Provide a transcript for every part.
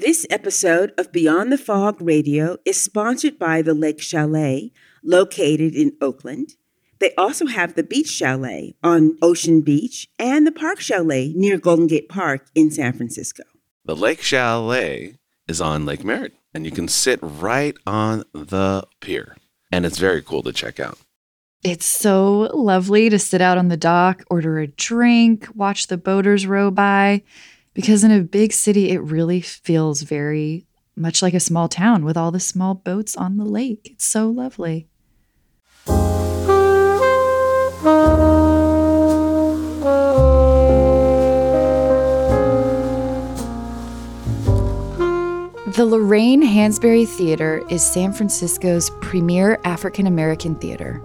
This episode of Beyond the Fog Radio is sponsored by the Lake Chalet, located in Oakland. They also have the Beach Chalet on Ocean Beach and the Park Chalet near Golden Gate Park in San Francisco. The Lake Chalet is on Lake Merritt, and you can sit right on the pier. And it's very cool to check out. It's so lovely to sit out on the dock, order a drink, watch the boaters row by, because in a big city, it really feels very much like a small town with all the small boats on the lake. It's so lovely. The Lorraine Hansberry Theater is San Francisco's premier African American theater.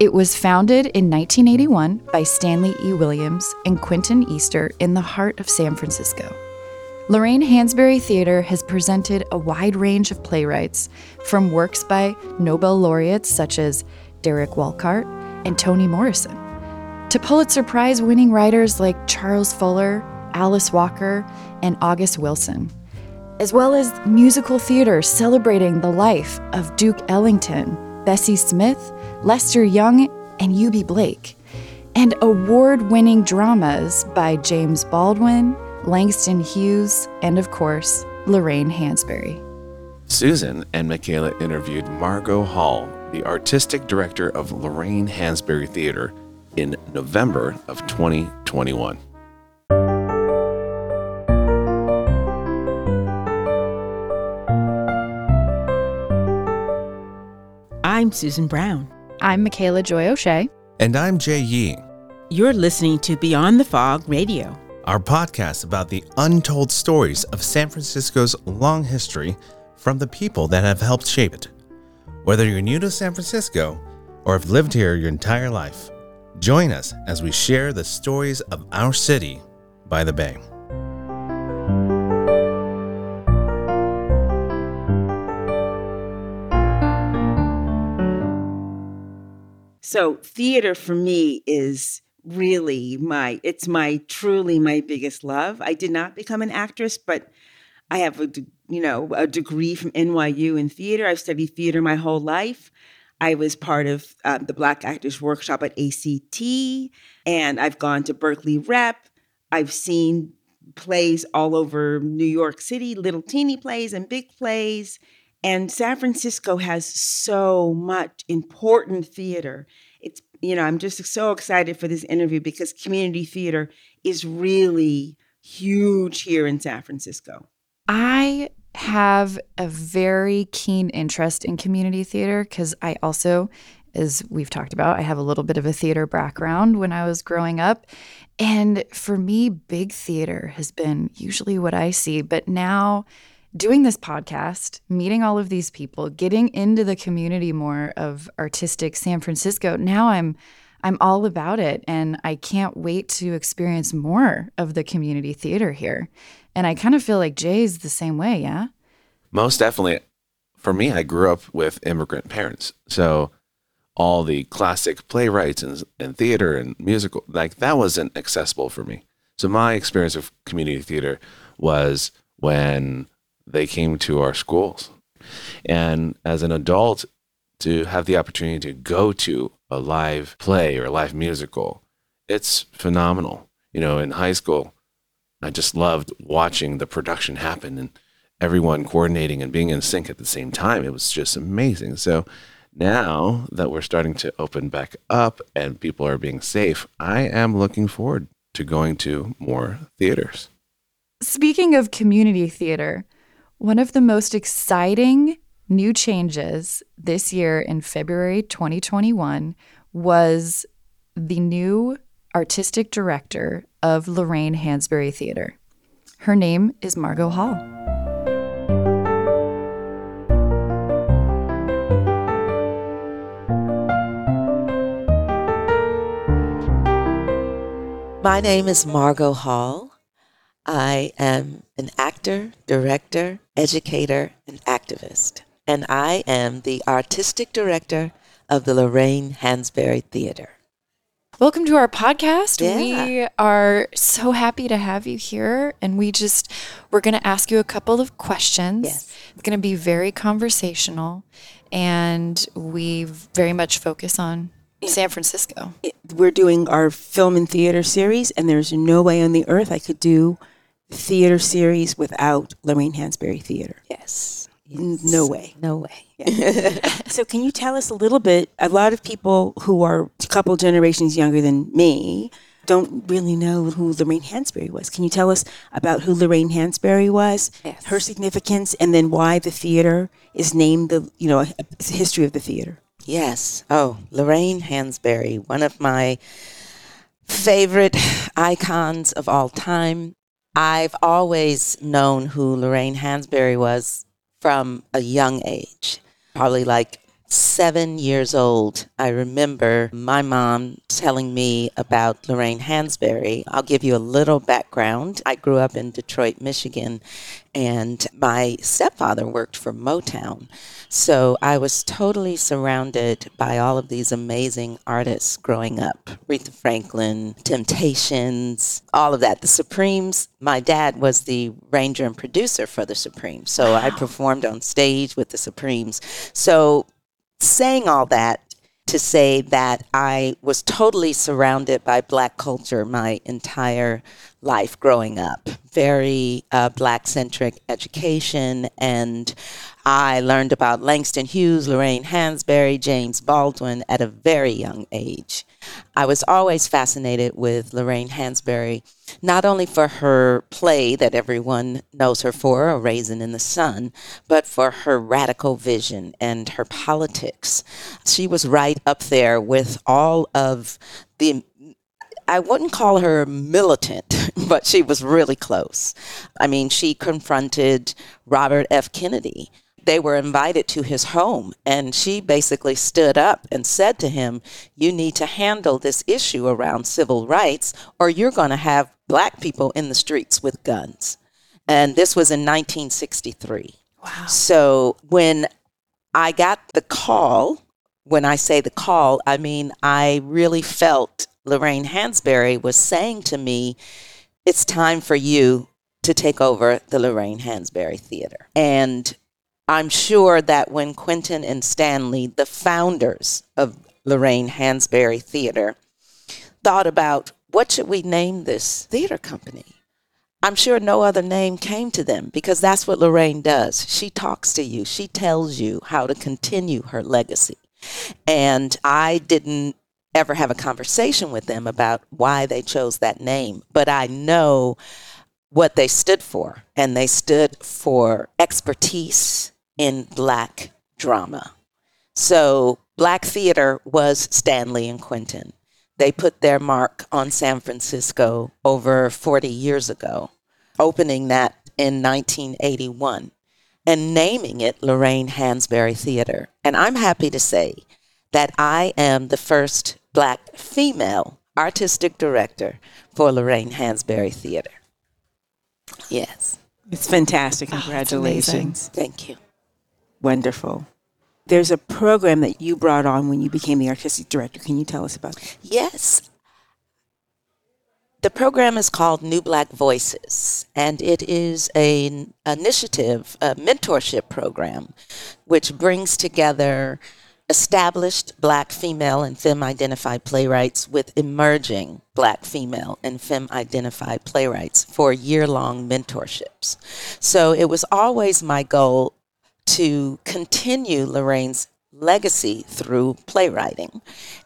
It was founded in 1981 by Stanley E. Williams and Quentin Easter in the heart of San Francisco. Lorraine Hansberry Theater has presented a wide range of playwrights, from works by Nobel laureates such as Derek Walcott and Toni Morrison, to Pulitzer Prize winning writers like Charles Fuller, Alice Walker, and August Wilson, as well as musical theater celebrating the life of Duke Ellington, Bessie Smith, Lester Young, and Eubie Blake, and award winning dramas by James Baldwin, Langston Hughes, and of course, Lorraine Hansberry. Susan and Michaela interviewed Margot Hall, the artistic director of Lorraine Hansberry Theater, in November of 2021. I'm Susan Brown. I'm Michaela Joy O'Shea. And I'm Jay Yee. You're listening to Beyond the Fog Radio, our podcast about the untold stories of San Francisco's long history from the people that have helped shape it. Whether you're new to San Francisco or have lived here your entire life, join us as we share the stories of our city by the bay. So theater for me is really my it's my truly my biggest love. I did not become an actress, but I have a you know a degree from NYU in theater. I've studied theater my whole life. I was part of uh, the Black Actors Workshop at ACT, and I've gone to Berkeley Rep. I've seen plays all over New York City, little teeny plays and big plays. And San Francisco has so much important theater. It's, you know, I'm just so excited for this interview because community theater is really huge here in San Francisco. I have a very keen interest in community theater because I also, as we've talked about, I have a little bit of a theater background when I was growing up. And for me, big theater has been usually what I see. But now, doing this podcast, meeting all of these people, getting into the community more of artistic San Francisco, now I'm I'm all about it and I can't wait to experience more of the community theater here. And I kind of feel like Jay's the same way, yeah? Most definitely. For me, I grew up with immigrant parents. So all the classic playwrights and, and theater and musical, like that wasn't accessible for me. So my experience of community theater was when they came to our schools. And as an adult, to have the opportunity to go to a live play or a live musical, it's phenomenal. You know, in high school, I just loved watching the production happen and everyone coordinating and being in sync at the same time. It was just amazing. So now that we're starting to open back up and people are being safe, I am looking forward to going to more theaters. Speaking of community theater, one of the most exciting new changes this year in February 2021 was the new artistic director of Lorraine Hansberry Theater. Her name is Margot Hall. My name is Margot Hall. I am an actor, director, educator, and activist. And I am the artistic director of the Lorraine Hansberry Theater. Welcome to our podcast. Yeah. We are so happy to have you here. And we just, we're going to ask you a couple of questions. Yes. It's going to be very conversational. And we very much focus on San Francisco. We're doing our film and theater series, and there's no way on the earth I could do theater series without Lorraine Hansberry Theater. Yes. N- No way. No way. So, can you tell us a little bit? A lot of people who are a couple generations younger than me don't really know who Lorraine Hansberry was. Can you tell us about who Lorraine Hansberry was, Yes. her significance, and then why the theater is named the you know a, a history of the theater? Yes. Oh, Lorraine Hansberry, one of my favorite icons of all time. I've always known who Lorraine Hansberry was from a young age, probably like seven years old. I remember my mom telling me about Lorraine Hansberry. I'll give you a little background. I grew up in Detroit, Michigan, and my stepfather worked for Motown. So I was totally surrounded by all of these amazing artists growing up Aretha Franklin, Temptations, all of that. The Supremes, my dad was the ranger and producer for the Supremes. So I performed on stage with the Supremes. So saying all that to say that I was totally surrounded by black culture my entire life growing up. Very uh, black centric education. And I learned about Langston Hughes, Lorraine Hansberry, James Baldwin at a very young age. I was always fascinated with Lorraine Hansberry, not only for her play that everyone knows her for, A Raisin in the Sun, but for her radical vision and her politics. She was right up there with all of the I wouldn't call her militant, but she was really close. I mean, she confronted Robert F. Kennedy. They were invited to his home, and she basically stood up and said to him, You need to handle this issue around civil rights, or you're going to have black people in the streets with guns. And this was in 1963. Wow. So when I got the call, when I say the call, I mean, I really felt Lorraine Hansberry was saying to me, it's time for you to take over the Lorraine Hansberry Theater. And I'm sure that when Quentin and Stanley, the founders of Lorraine Hansberry Theater, thought about what should we name this theater company? I'm sure no other name came to them because that's what Lorraine does. She talks to you, she tells you how to continue her legacy. And I didn't ever have a conversation with them about why they chose that name, but I know what they stood for. And they stood for expertise in Black drama. So, Black theater was Stanley and Quentin. They put their mark on San Francisco over 40 years ago, opening that in 1981 and naming it Lorraine Hansberry Theater. And I'm happy to say that I am the first black female artistic director for Lorraine Hansberry Theater. Yes, It's fantastic. Oh, it's Congratulations. thank you. Wonderful. There's a program that you brought on when you became the artistic director. Can you tell us about it? Yes. The program is called New Black Voices, and it is an initiative, a mentorship program, which brings together established black female and femme identified playwrights with emerging black female and femme identified playwrights for year long mentorships. So it was always my goal to continue Lorraine's legacy through playwriting.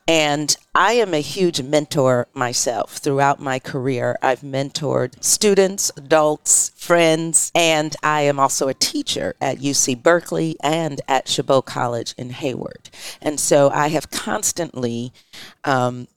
And I am a huge mentor myself. Throughout my career, I've mentored students, adults, friends, and I am also a teacher at UC Berkeley and at Chabot College in Hayward. And so I have constantly um,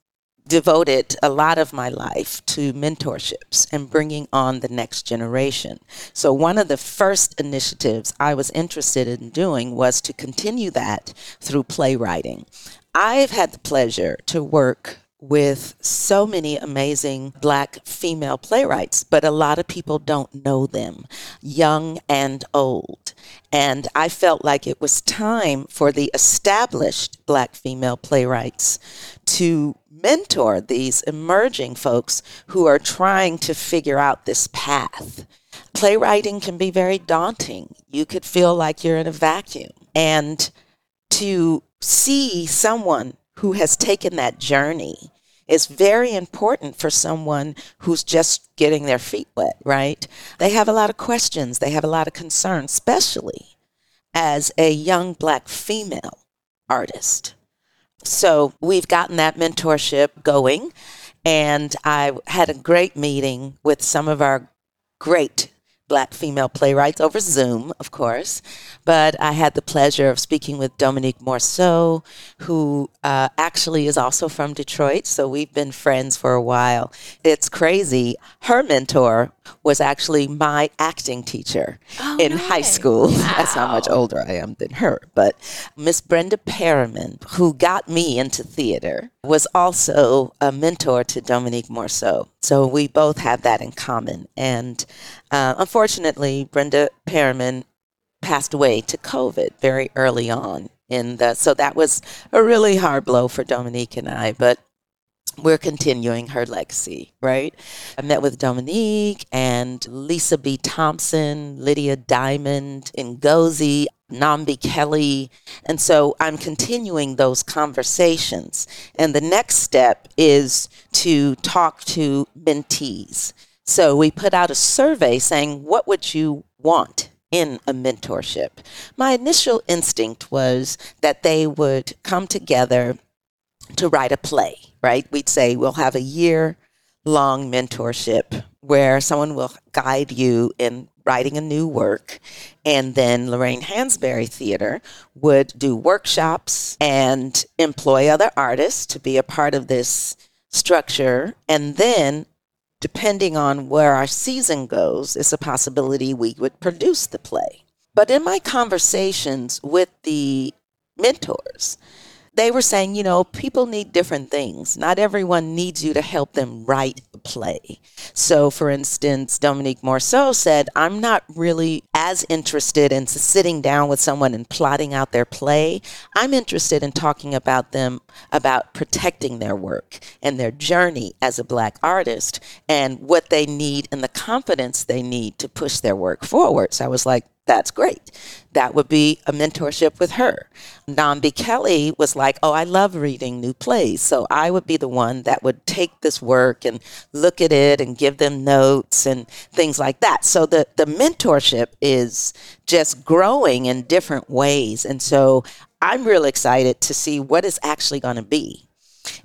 devoted a lot of my life to mentorships and bringing on the next generation. So, one of the first initiatives I was interested in doing was to continue that through playwriting. I've had the pleasure to work with so many amazing black female playwrights, but a lot of people don't know them, young and old. And I felt like it was time for the established black female playwrights to mentor these emerging folks who are trying to figure out this path. Playwriting can be very daunting. You could feel like you're in a vacuum. And to see someone who has taken that journey is very important for someone who's just getting their feet wet, right? They have a lot of questions, they have a lot of concerns, especially as a young black female artist. So we've gotten that mentorship going, and I had a great meeting with some of our great black female playwrights over Zoom, of course. But I had the pleasure of speaking with Dominique Morisseau, who uh, actually is also from Detroit. So we've been friends for a while. It's crazy. Her mentor was actually my acting teacher oh, in nice. high school. Wow. That's how much older I am than her. But Miss Brenda Perryman, who got me into theater, was also a mentor to Dominique Morisseau. So we both have that in common. And uh, unfortunately, Brenda Perryman passed away to COVID very early on. In the, so that was a really hard blow for Dominique and I. But we're continuing her legacy, right? I met with Dominique and Lisa B. Thompson, Lydia Diamond, Ngozi, Nambi Kelly. And so I'm continuing those conversations. And the next step is to talk to mentees. So we put out a survey saying, what would you want in a mentorship? My initial instinct was that they would come together to write a play right? We'd say we'll have a year long mentorship where someone will guide you in writing a new work. And then Lorraine Hansberry Theater would do workshops and employ other artists to be a part of this structure. And then, depending on where our season goes, it's a possibility we would produce the play. But in my conversations with the mentors, they were saying, you know, people need different things. Not everyone needs you to help them write a play. So, for instance, Dominique Morisseau said, I'm not really as interested in sitting down with someone and plotting out their play. I'm interested in talking about them, about protecting their work and their journey as a Black artist and what they need and the confidence they need to push their work forward. So I was like, that's great. That would be a mentorship with her. Nambi Kelly was like, Oh, I love reading new plays. So I would be the one that would take this work and look at it and give them notes and things like that. So the, the mentorship is just growing in different ways. And so I'm real excited to see what it's actually going to be.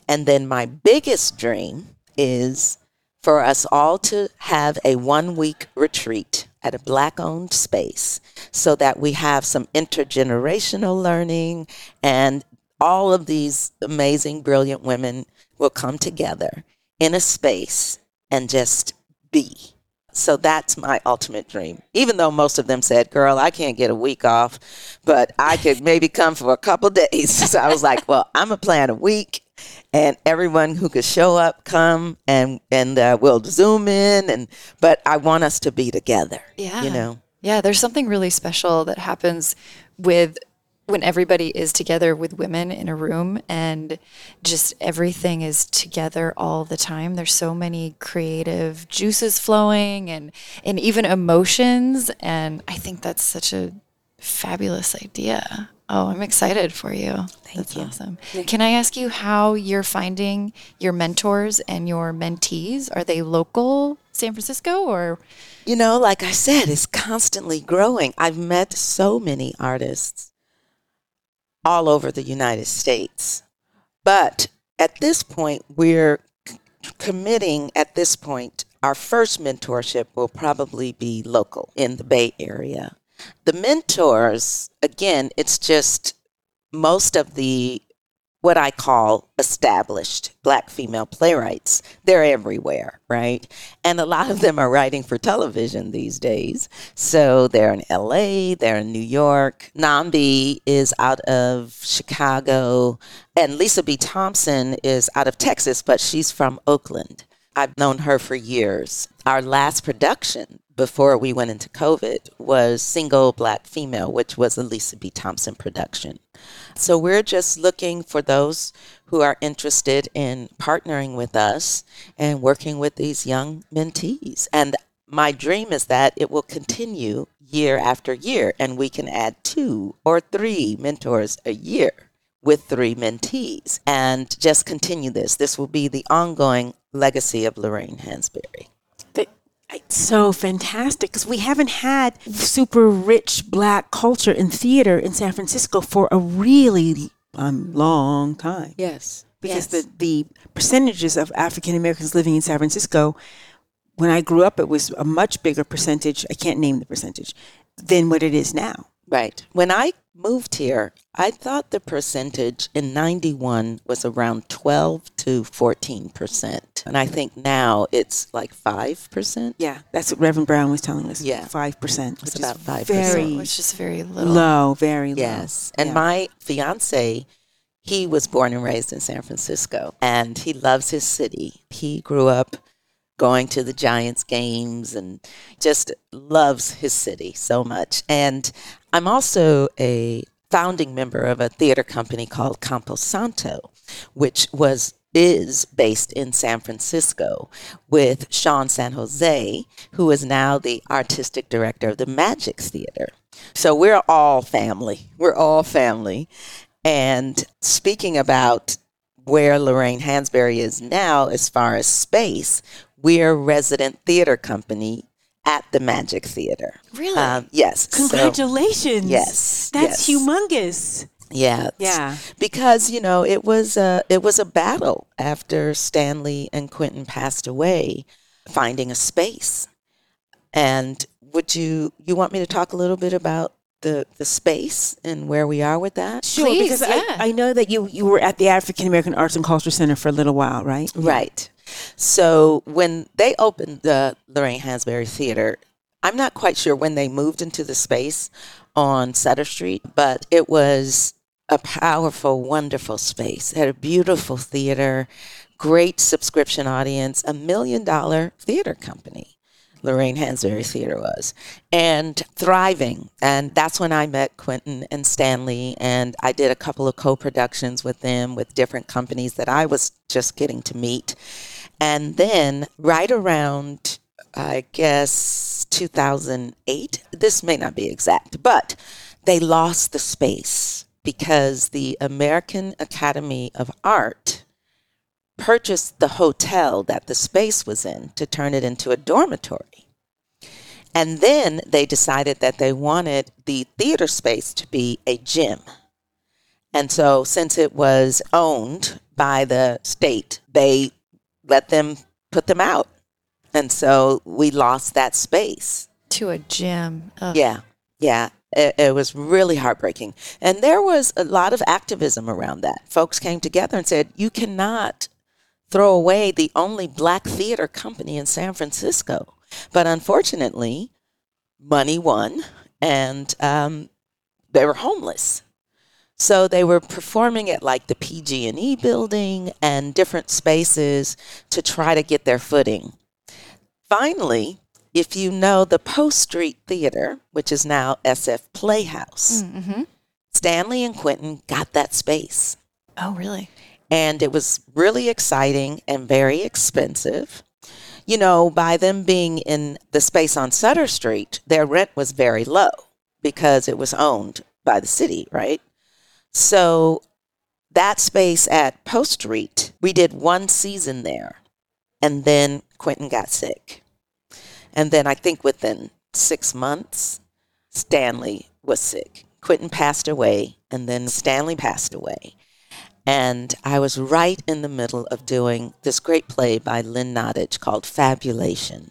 And then my biggest dream is for us all to have a one week retreat at a black owned space so that we have some intergenerational learning and all of these amazing, brilliant women will come together in a space and just be. So that's my ultimate dream. Even though most of them said, Girl, I can't get a week off, but I could maybe come for a couple days. So I was like, Well, I'm to plan a week and everyone who could show up come and and uh, we'll zoom in and but i want us to be together yeah. you know? Yeah there's something really special that happens with when everybody is together with women in a room and just everything is together all the time. There's so many creative juices flowing and and even emotions and i think that's such a fabulous idea Oh, I'm excited for you. Thank That's you. awesome. Can I ask you how you're finding your mentors and your mentees? Are they local San Francisco or? You know, like I said, it's constantly growing. I've met so many artists all over the United States. But at this point, we're committing at this point, our first mentorship will probably be local in the Bay Area. The mentors, again, it's just most of the what I call established black female playwrights. They're everywhere, right? And a lot of them are writing for television these days. So they're in LA, they're in New York. Nambi is out of Chicago, and Lisa B. Thompson is out of Texas, but she's from Oakland. I've known her for years. Our last production before we went into COVID was Single Black Female, which was a Lisa B. Thompson production. So we're just looking for those who are interested in partnering with us and working with these young mentees. And my dream is that it will continue year after year and we can add two or three mentors a year with three mentees and just continue this. This will be the ongoing legacy of Lorraine Hansberry. It's so fantastic because we haven't had super rich black culture in theater in San Francisco for a really um, long time. Yes. Because yes. the, the percentages of African Americans living in San Francisco, when I grew up, it was a much bigger percentage. I can't name the percentage than what it is now. Right. When I moved here, I thought the percentage in 91 was around 12 to 14%. And I think now it's like 5%. Yeah, that's what Reverend Brown was telling us. Yeah. 5%. It's about 5%. Very which is very little. low, very low. Yes. And Yeah. my fiance, he was born and raised in San Francisco and he loves his city. He grew up going to the Giants games and just loves his city so much. And I'm also a founding member of a theater company called Campo Santo, which was is based in San Francisco with Sean San Jose, who is now the artistic director of the Magic Theater. So we're all family. We're all family. And speaking about where Lorraine Hansberry is now, as far as space, we're a resident theater company at the Magic Theater. Really? Um, yes. So- Congratulations. Yes, That's yes. humongous. yeah. Yeah. Because you know it was a it was a battle after Stanley and Quentin passed away, finding a space. And would you you want me to talk a little bit about the the space and where we are with that? Sure, Please, because yeah. I, I know that you, you were at the African American Arts and Culture Center for a little while, right? Right. So when they opened the Lorraine Hansberry Theater, I'm not quite sure when they moved into the space on Sutter Street, but it was a powerful, wonderful space. It had a beautiful theater, great subscription audience, a million dollar theater company. Lorraine Hansberry Theater was, and thriving. And that's when I met Quentin and Stanley, and I did a couple of co productions with them with different companies that I was just getting to meet. And then, right around, I guess, 2008, this may not be exact, but they lost the space because the American Academy of Art purchased the hotel that the space was in to turn it into a dormitory. And then they decided that they wanted the theater space to be a gym. And so, since it was owned by the state, they let them put them out. And so we lost that space. to a gym. Ugh. Yeah, yeah. It, it was really heartbreaking. And there was a lot of activism around that. Folks came together and said, you cannot throw away the only black theater company in San Francisco. But unfortunately, money won and um, they were homeless. So they were performing at like the PG&E building and different spaces to try to get their footing. Finally, if you know the Post Street Theater, which is now SF Playhouse, Mm-hmm. Stanley and Quentin got that space. Oh, really? And it was really exciting and very expensive. You know, by them being in the space on Sutter Street, their rent was very low because it was owned by the city, right? So that space at Post Street, we did one season there. And then Quentin got sick. And then I think within six months, Stanley was sick. Quentin passed away, and then Stanley passed away. And I was right in the middle of doing this great play by Lynn Nottage called Fabulation.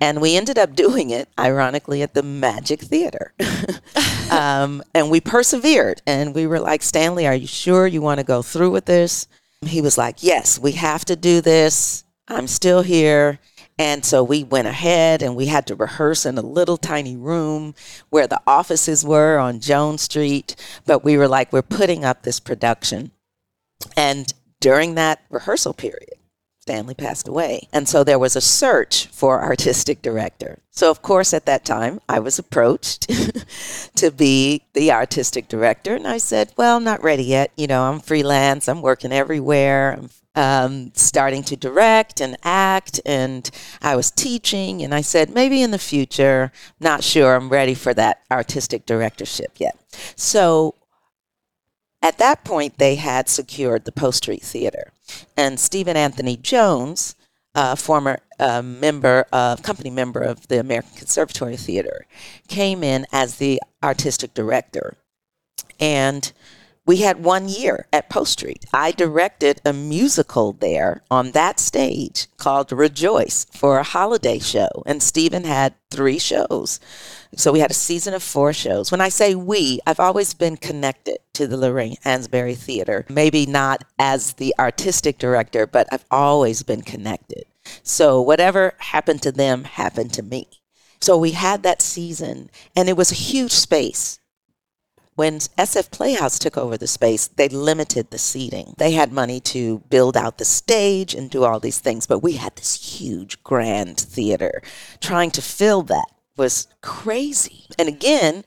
And we ended up doing it, ironically, at the Magic Theater. um, and we persevered. And we were like, Stanley, are you sure you want to go through with this? He was like, Yes, we have to do this. I'm still here. And so we went ahead and we had to rehearse in a little tiny room where the offices were on Jones Street. But we were like, we're putting up this production. And during that rehearsal period, Stanley passed away. And so there was a search for artistic director. So, of course, at that time, I was approached to be the artistic director. And I said, Well, not ready yet. You know, I'm freelance, I'm working everywhere. I'm um, starting to direct and act, and I was teaching. And I said, maybe in the future, not sure I'm ready for that artistic directorship yet. So at that point, they had secured the Post Street Theater, and Stephen Anthony Jones. Uh, former uh, member of company member of the American Conservatory Theater, came in as the artistic director, and we had one year at Post Street. I directed a musical there on that stage called Rejoice for a holiday show, and Stephen had three shows. So we had a season of four shows. When I say we, I've always been connected to the Lorraine Hansberry Theater. Maybe not as the artistic director, but I've always been connected. So whatever happened to them happened to me. So we had that season, and it was a huge space when SF Playhouse took over the space, they limited the seating. They had money to build out the stage and do all these things, but we had this huge grand theater. Trying to fill that was crazy. And again,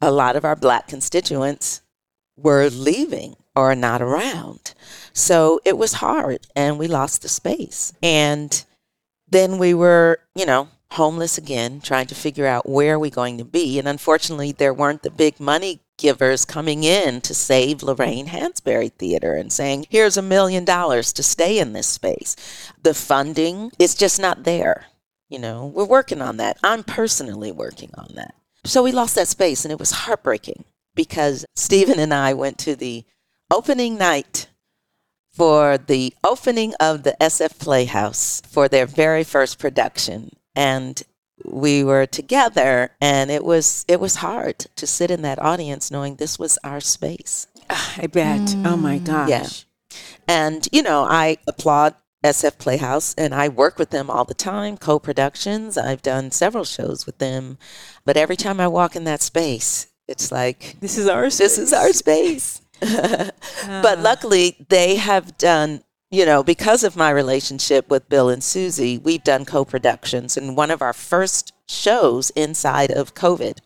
a lot of our black constituents were leaving or not around. So it was hard and we lost the space. And then we were, you know, homeless again, trying to figure out where are we going to be. And unfortunately, there weren't the big money givers coming in to save Lorraine Hansberry Theater and saying, here's a million dollars to stay in this space. The funding is just not there. You know, we're working on that. I'm personally working on that. So we lost that space and it was heartbreaking because Stephen and I went to the opening night for the opening of the SF Playhouse for their very first production. And we were together and it was it was hard to sit in that audience knowing this was our space I bet. Mm. Oh my gosh. Yeah. and you know i applaud sf playhouse and i work with them all the time co-productions i've done several shows with them but every time i walk in that space it's like This is our space. this is our space but luckily they have done you know, because of my relationship with Bill and Susie, we've done co productions. And one of our first shows inside of COVID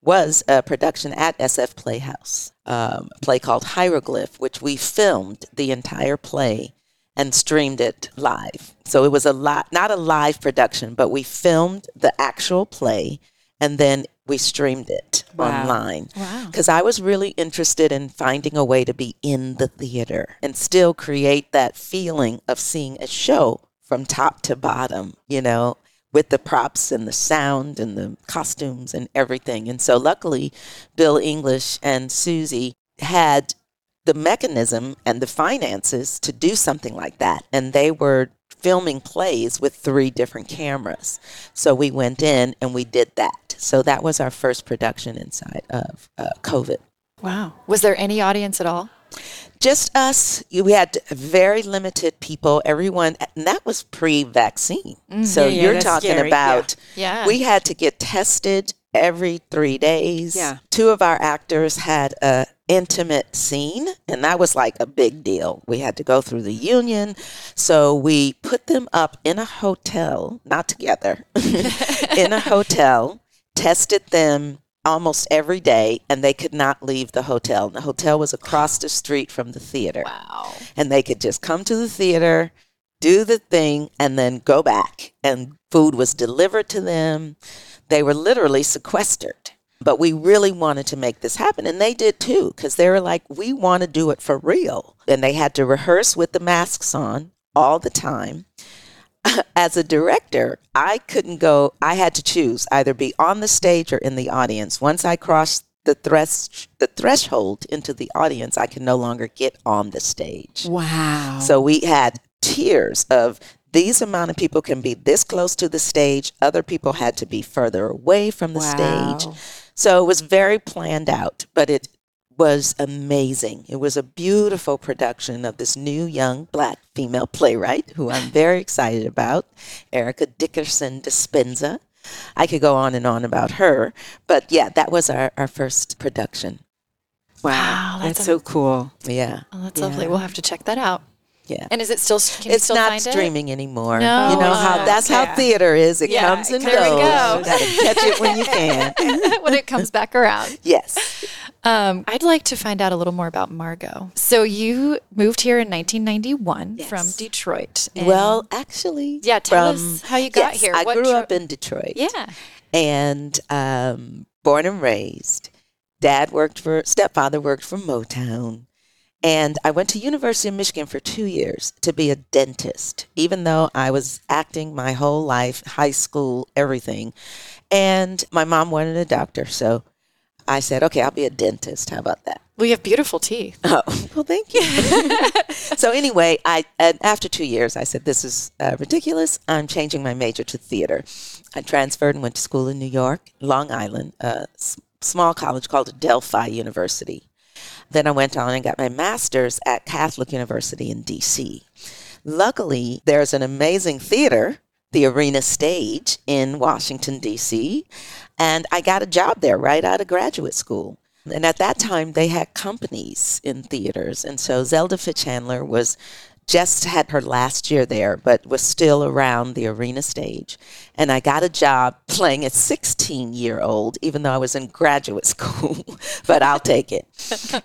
was a production at SF Playhouse, um, a play called Hieroglyph, which we filmed the entire play and streamed it live. So it was a lot, not a live production, but we filmed the actual play and then we streamed it wow. online because wow. I was really interested in finding a way to be in the theater and still create that feeling of seeing a show from top to bottom, you know, with the props and the sound and the costumes and everything. And so luckily, Bill English and Susie had the mechanism and the finances to do something like that. And they were filming plays with three different cameras. So we went in and we did that. So that was our first production inside of uh, COVID. Wow. Was there any audience at all? Just us. We had very limited people. Everyone, and that was pre-vaccine. Mm, so yeah, you're talking scary. about. Yeah. yeah. We had to get tested every three days. Yeah. Two of our actors had a intimate scene, and that was like a big deal. We had to go through the union. So we put them up in a hotel, not together, in a hotel, tested them almost every day, and they could not leave the hotel. And the hotel was across the street from the theater. Wow. And they could just come to the theater, do the thing, and then go back. And food was delivered to them. They were literally sequestered. But we really wanted to make this happen. And they did too, because they were like, we want to do it for real. And they had to rehearse with the masks on all the time. As a director, I couldn't go, I had to choose either be on the stage or in the audience. Once I crossed the, thresh, the threshold into the audience, I could no longer get on the stage. Wow. So we had tiers of these amount of people can be this close to the stage. Other people had to be further away from the wow. stage. So it was very planned out, but it was amazing. It was a beautiful production of this new young black female playwright who I'm very excited about, Erika Dickerson Despenza. I could go on and on about her, but yeah, that was our, our first production. Wow, wow that's, that's so cool. Yeah. Oh, that's yeah. lovely. We'll have to check that out. Yeah. And is it still? Can you it's still not find it? streaming anymore. No, you know how not. that's how Yeah. theater is. It Yeah, comes and there goes. go. You gotta catch it when you can. when it comes back around. Yes. Um, I'd like to find out a little more about Margot. So you moved here in 1991 Yes. from Detroit. and- Well, actually, Yeah, tell from- us how you got yes, here. I What grew dro- up in Detroit. yeah. and um, born and raised. Dad worked for stepfather worked for Motown, and I went to University of Michigan for two years to be a dentist. Even though I was acting my whole life, high school, everything, and my mom wanted a doctor, so I said, "Okay, I'll be a dentist. How about that?" Well, you have beautiful teeth. Oh, well, thank you. so anyway, I and after two years, I said, "This is uh, ridiculous. I'm changing my major to theater." I transferred and went to school in New York, Long Island, a s- small college called Adelphi University. Then I went on and got my master's at Catholic University in D.C. Luckily, there's an amazing theater, the Arena Stage in Washington, D.C., and I got a job there right out of graduate school. And at that time, they had companies in theaters. And so Zelda Fichandler was just had her last year there, but was still around the arena stage. And I got a job playing a 16 year old, even though I was in graduate school, but I'll take it.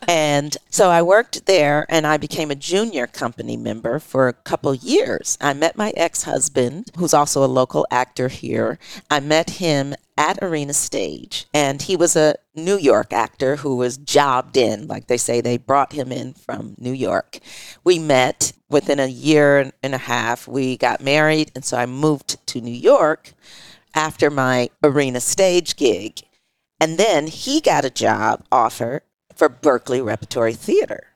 and so I worked there and I became a junior company member for a couple years. I met my ex husband, who's also a local actor here. I met him at Arena Stage, and he was a New York actor who was jobbed in, like they say, they brought him in from New York. We met within a year and a half. We got married, and so I moved to New York after my Arena Stage gig. And then he got a job offer for Berkeley Repertory Theater.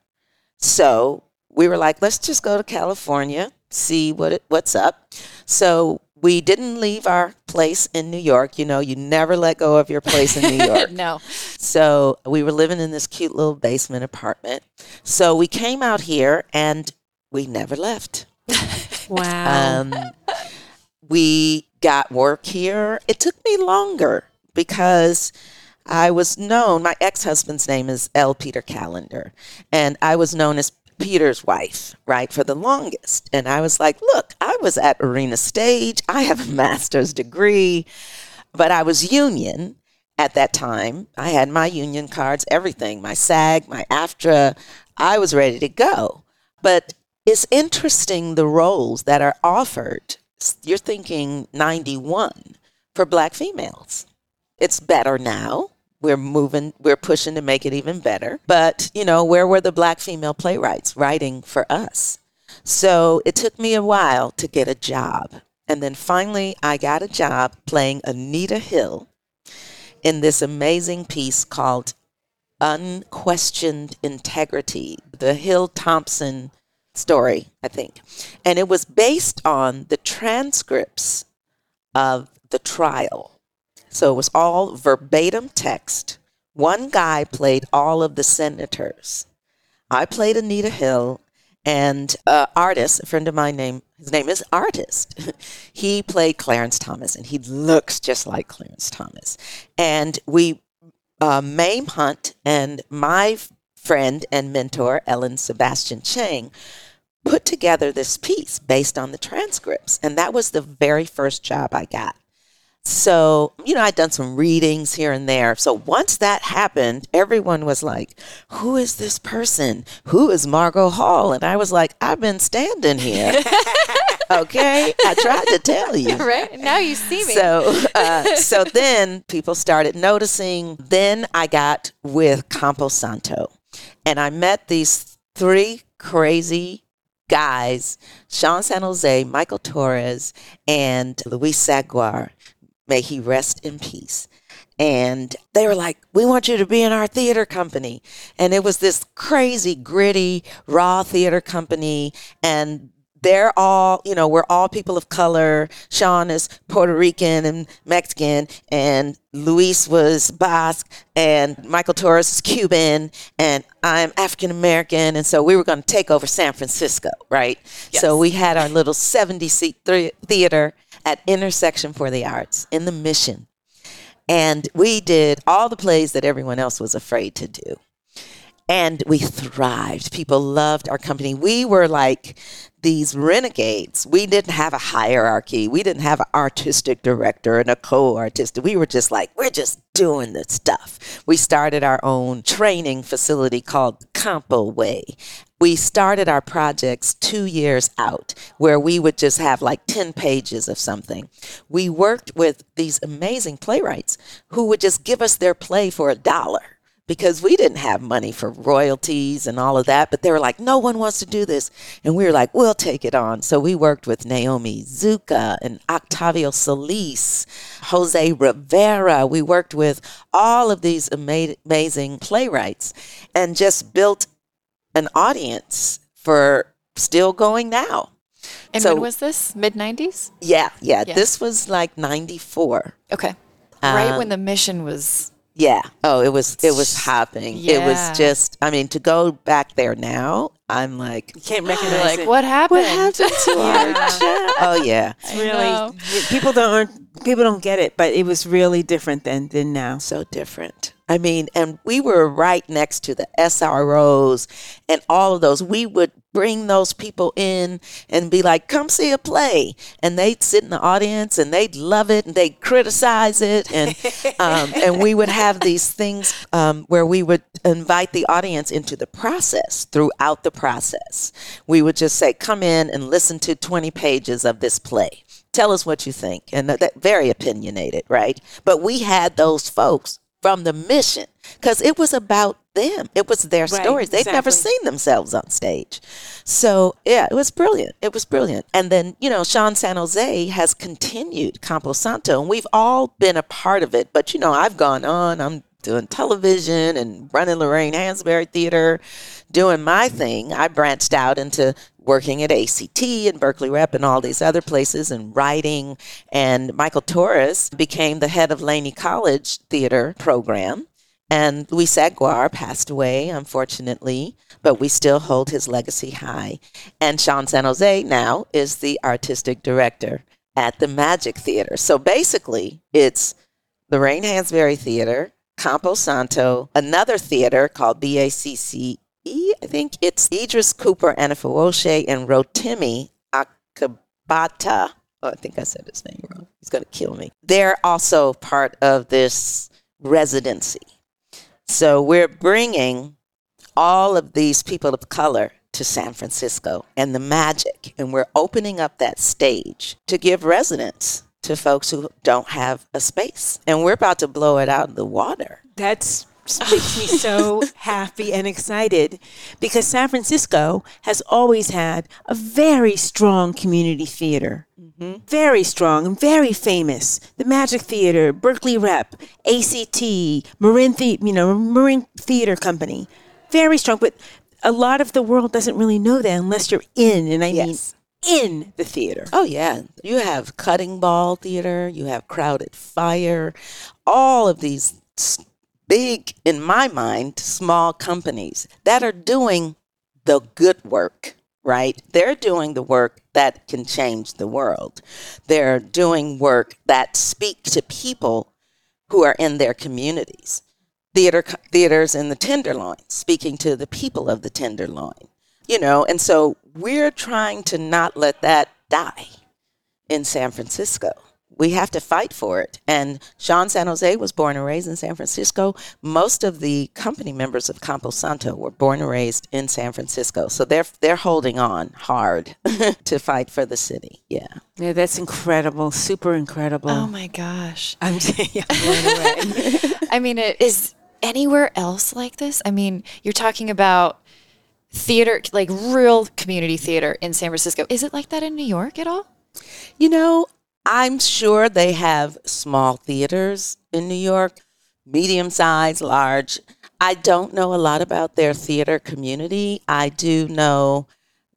So we were like, let's just go to California, see what it, what's up. So we didn't leave our place in New York. You know, you never let go of your place in New York. no. So we were living in this cute little basement apartment. So we came out here and we never left. Wow. Um, we got work here. It took me longer because I was known, my ex husband's name is L. Peter Callender, and I was known as Peter's wife, right, for the longest. And I was like, look, I was at Arena Stage, I have a master's degree, but I was union at that time. I had my union cards, everything, my SAG, my AFTRA. I was ready to go. But it's interesting the roles that are offered. You're thinking 91 for black females. It's better now. We're moving, we're pushing to make it even better. But, you know, where were the black female playwrights writing for us? So it took me a while to get a job. And then finally, I got a job playing Anita Hill in this amazing piece called Unquestioned Integrity, the Hill Thompson story, I think. And it was based on the transcripts of the trial. So it was all verbatim text. One guy played all of the senators. I played Anita Hill, and uh, artist, a friend of mine named his name is Artist. he played Clarence Thomas, and he looks just like Clarence Thomas. And we uh, Mame Hunt and my friend and mentor Ellen Sebastian Chang put together this piece based on the transcripts, and that was the very first job I got. So, you know, I'd done some readings here and there. So once that happened, everyone was like, Who is this person? Who is Margot Hall? And I was like, I've been standing here. okay. I tried to tell you. Right? Now you see me. So, uh, so then people started noticing. Then I got with Campo Santo, and I met these three crazy guys: Sean San Jose, Michael Torres, and Luis Saguar. May he rest in peace. And they were like, "We want you to be in our theater company." And it was this crazy, gritty, raw theater company, and they're all, you know, we're all people of color. Sean is Puerto Rican and Mexican, and Luis was Basque, and Michael Torres is Cuban, and I'm African American. And so we were going to take over San Francisco, right? So we had our little 70 seat thre- theater at Intersection for the Arts in the Mission. And we did all the plays that everyone else was afraid to do. and we thrived. People loved our company. We were like these renegades. We didn't have a hierarchy. We didn't have an artistic director and a co-artist. We were just like, we're just doing this stuff. We started our own training facility called Campo Way. We started our projects two years out where we would just have like 10 pages of something. We worked with these amazing playwrights who would just give us their play for a dollar because we didn't have money for royalties and all of that. But they were like, no one wants to do this. And we were like, we'll take it on. So we worked with Naomi Iizuka and Octavio Solis, Jose Rivera. We worked with all of these ama- amazing playwrights and just built an audience for still going now. And So- when was this? Mid 90s? Yeah, yeah. Yeah. This was like 94. Okay. right Um, when the mission was. Yeah. Oh, it was it was hopping. It was just I mean to go back there now, I'm like You can't You're recognize like, it. what happened? what happened to our Yeah. show? Oh yeah. It's really people don't aren't- people don't get it, but it was really different then than now. So different. I mean, and we were right next to the SROs and all of those. We would bring those people in and be like, come see a play. And they'd sit in the audience and they'd love it and they'd criticize it. And, um, and we would have these things um, where we would invite the audience into the process throughout the process. We would just say, come in and listen to 20 pages of this play. Tell us what you think. And that, that very opinionated, right? But we had those folks from the mission because it was about them. It was their Right, stories. They'd never seen themselves on stage. So, yeah, it was brilliant. It was brilliant. And then, you know, Sean San Jose has continued Campo Santo, and we've all been a part of it. But, you know, I've gone on. I'm doing television and running Lorraine Hansberry Theater, doing my thing. I branched out into working at ACT and Berkeley Rep and all these other places and writing. And Michael Torres became the head of Laney College Theater program. And Luis Saguar passed away, unfortunately, but we still hold his legacy high. And Sean San Jose now is the artistic director at the Magic Theater. So basically, it's Lorraine Hansberry Theater, Campo Santo, another theater called I think it's Idris Cooper Anna Anafawoshe and Rotimi Akabata. Oh, I think I said his name wrong. He's going to kill me. They're also part of this residency. So we're bringing all of these people of color to San Francisco and the magic, and we're opening up that stage to give residence to folks who don't have a space. And we're about to blow it out of the water. That's makes me so happy and excited because San Francisco has always had a very strong community theater. Mm-hmm. Very strong and very famous. The Magic Theater, Berkeley Rep, ACT, Marin, the- you know, Marin Theater Company. Very strong, but a lot of the world doesn't really know that unless you're in, and I Yes. mean in the theater. Oh, yeah. You have Cutting Ball Theater, you have Crowded Fire, all of these big, in my mind, small companies that are doing the good work, right? They're doing the work that can change the world. They're doing work that speak to people who are in their communities. Theater theaters in the Tenderloin, speaking to the people of the Tenderloin. You know, and so we're trying to not let that die in San Francisco. We have to fight for it. And Sean San Jose was born and raised in San Francisco. Most of the company members of Campo Santo were born and raised in San Francisco. So they're they're holding on hard to fight for the city. Yeah. Yeah, that's incredible. Super incredible. Oh my gosh. I'm, yeah, I'm blown away. I mean, it is anywhere else like this? I mean, you're talking about theater, like real community theater in San Francisco. Is it like that in New York at all? You know, I'm sure they have small theaters in New York, medium size, large. I don't know a lot about their theater community. I do know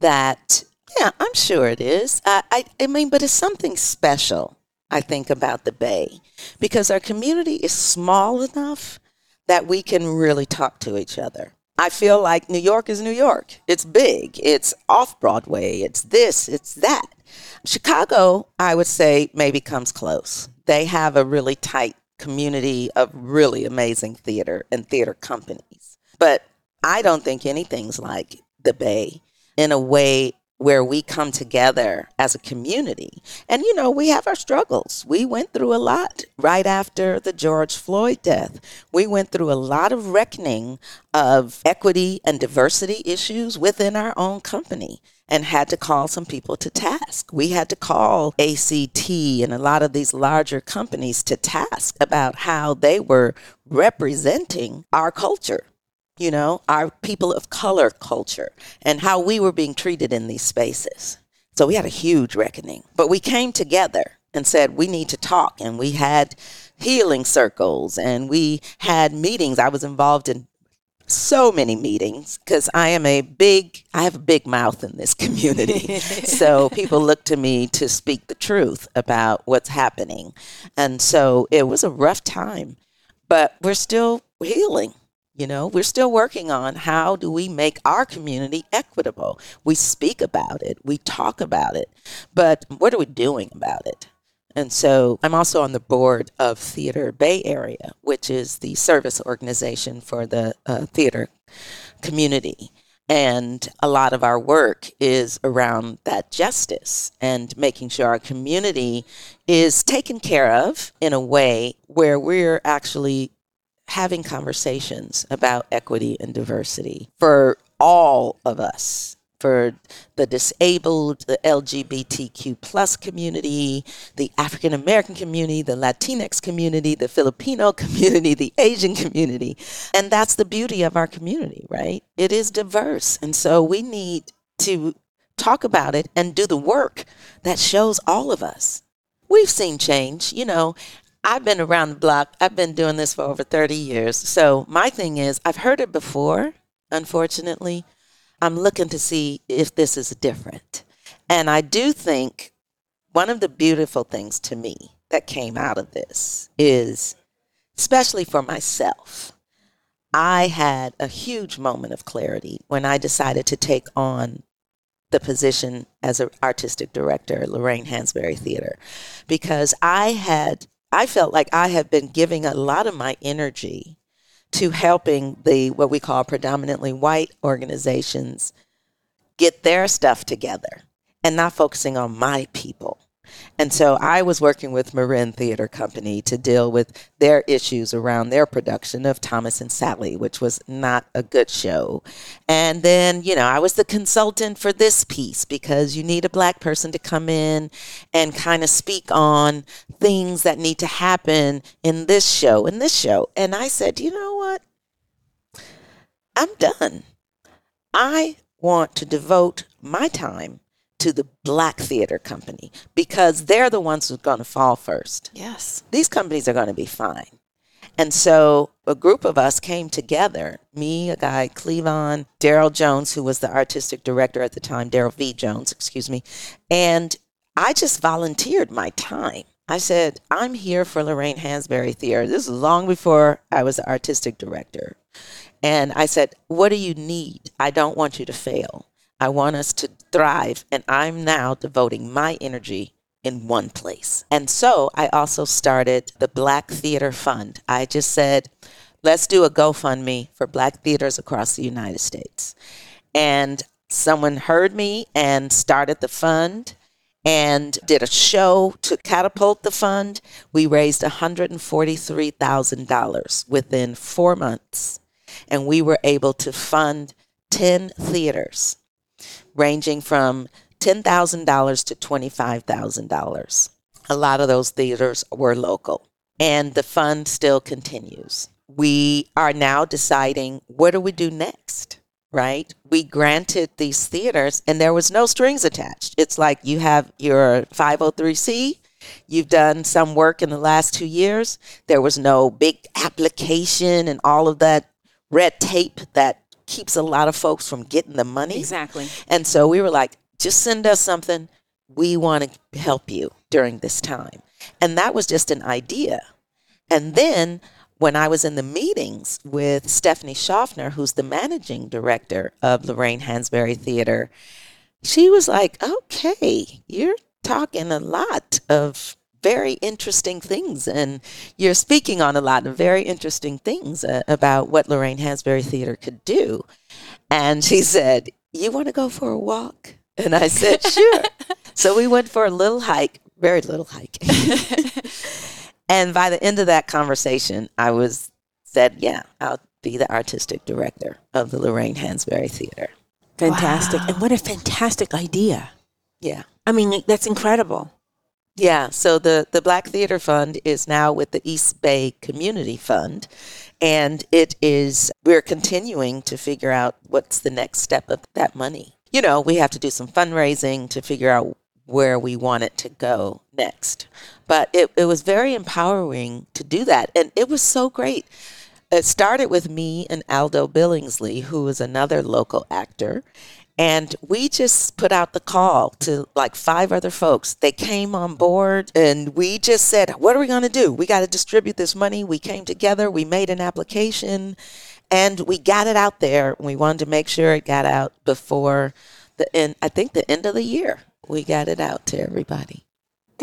that, yeah, I'm sure it is. I, I, I mean, but it's something special, I think, about the Bay because our community is small enough that we can really talk to each other. I feel like New York is New York. It's big, it's off Broadway, it's this, it's that. Chicago, I would say, maybe comes close. They have a really tight community of really amazing theater and theater companies. But I don't think anything's like the Bay in a way where we come together as a community. And, you know, we have our struggles. We went through a lot right after the George Floyd death. We went through a lot of reckoning of equity and diversity issues within our own company and had to call some people to task. We had to call ACT and a lot of these larger companies to task about how they were representing our culture you know, our people of color culture and how we were being treated in these spaces. So we had a huge reckoning. But we came together and said, we need to talk. And we had healing circles and we had meetings. I was involved in so many meetings because I am a big, I have a big mouth in this community. so people look to me to speak the truth about what's happening. And so it was a rough time, but we're still healing. You know, we're still working on how do we make our community equitable. We speak about it, we talk about it, but what are we doing about it? And so I'm also on the board of Theater Bay Area, which is the service organization for the uh, theater community. And a lot of our work is around that justice and making sure our community is taken care of in a way where we're actually having conversations about equity and diversity for all of us for the disabled, the LGBTQ plus community, the African American community, the Latinx community, the Filipino community, the Asian community. And that's the beauty of our community, right? It is diverse. And so we need to talk about it and do the work that shows all of us. We've seen change. You know, I've been around the block. I've been doing this for over 30 years. So my thing is, I've heard it before, unfortunately. I'm looking to see if this is different. And I do think one of the beautiful things to me that came out of this is, especially for myself, I had a huge moment of clarity when I decided to take on the position as an artistic director at Lorraine Hansberry Theater because I had I felt like I had been giving a lot of my energy to helping the what we call predominantly white organizations get their stuff together and not focusing on my people. And so I was working with Marin Theater Company to deal with their issues around their production of Thomas and Sally, which was not a good show. And then, you know, I was the consultant for this piece because you need a black person to come in and kind of speak on things that need to happen in this show, in this show. And I said, you know what? I'm done. I want to devote my time to the black theater company because they're the ones who's going to fall first. Yes. These companies are going to be fine. And so a group of us came together, me, a guy, Cleavon, Daryl Jones, who was the artistic director at the time, Daryl V. Jones, excuse me. And I just volunteered my time. I said, I'm here for Lorraine Hansberry Theater. This is long before I was the artistic director. And I said, What do you need? I don't want you to fail. I want us to thrive. And I'm now devoting my energy in one place. And so I also started the Black Theater Fund. I just said, let's do a GoFundMe for Black theaters across the United States. And someone heard me and started the fund and did a show to catapult the fund. We raised $143,000 within four months. And we were able to fund 10 theaters ranging from $10,000 to $25,000. A lot of those theaters were local, and the fund still continues. We are now deciding what do we do next, right? We granted these theaters, and there was no strings attached. It's like you have your 503C, You've done some work in the last two years. There was no big application and all of that red tape that keeps a lot of folks from getting the money. Exactly. And so we were like, just send us something. We want to help you during this time. And that was just an idea. And then when I was in the meetings with Stephanie Schaffner, who's the managing director of Lorraine Hansberry Theater, she was like, okay, you're talking a lot of very interesting things, and you're speaking on a lot of very interesting things uh, about what Lorraine Hansberry Theater could do. And she said, You want to go for a walk? And I said, Sure. so we went for a little hike, very little hike. and by the end of that conversation, I was said, Yeah, I'll be the artistic director of the Lorraine Hansberry Theater. Fantastic. And what a fantastic idea. Yeah. I mean, that's incredible. Yeah, so the, the Black Theater Fund is now with the East Bay Community Fund, and it is, we're continuing to figure out what's the next step of that money. You know, we have to do some fundraising to figure out where we want it to go next. But it, it was very empowering to do that, and it was so great. It started with me and Aldo Billingslea, who is another local actor, and we just put out the call to like five other folks. They came on board and we just said, What are we going to do? We got to distribute this money. We came together, we made an application, and we got it out there. We wanted to make sure it got out before the end, I think the end of the year. We got it out to everybody.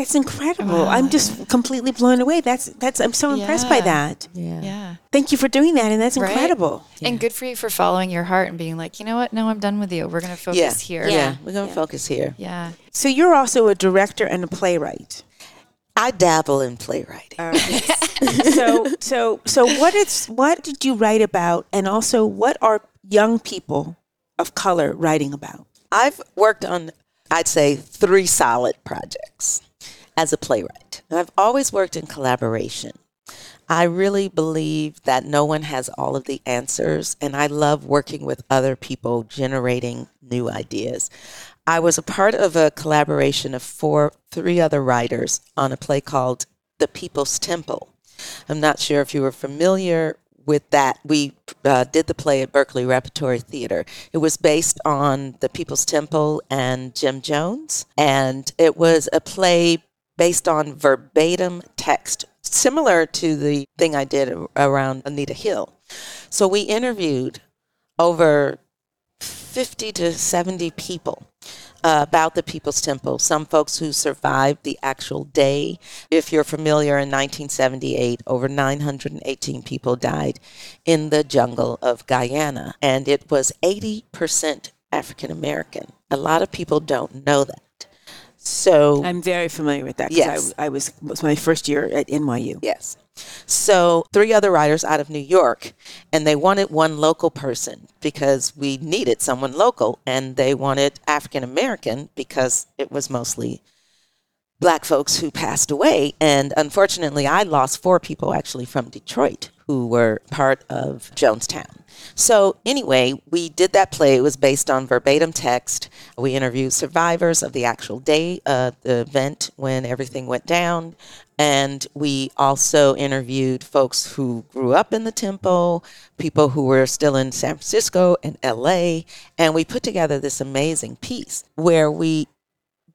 That's incredible. I'm just completely blown away. That's that's I'm so impressed by that. Yeah. Yeah. Thank you for doing that and that's Right? incredible. And good for you for following your heart and being like, you know what? No, I'm done with you. We're going to focus Yeah. here. Yeah. We're going to focus here. Yeah. So you're also a director and a playwright. I dabble in playwriting. Uh, so so so what is what did you write about and also what are young people of color writing about? I've worked on, I'd say, three solid projects as a playwright. I've always worked in collaboration. I really believe that no one has all of the answers, and I love working with other people generating new ideas. I was a part of a collaboration of four, three other writers on a play called The People's Temple. I'm not sure if you were familiar with that. We uh, did the play at Berkeley Repertory Theater. It was based on the People's Temple and Jim Jones, and it was a play based on verbatim text, similar to the thing I did around Anita Hill. So we interviewed over 50 to 70 people uh, about the People's Temple. Some folks who survived the actual day. If you're familiar, in 1978, over 918 people died in the jungle of Guyana, and it was 80% African American. A lot of people don't know that. So I'm very familiar with that Yes. I, I was it was my first year at NYU. Yes. So, three other writers out of New York, and they wanted one local person because we needed someone local, and they wanted African American because it was mostly black folks who passed away. And unfortunately, I lost four people actually from Detroit who were part of Jonestown. So, anyway, we did that play. It was based on verbatim text. We interviewed survivors of the actual day, uh, the event when everything went down. And we also interviewed folks who grew up in the temple, people who were still in San Francisco and LA. And we put together this amazing piece where we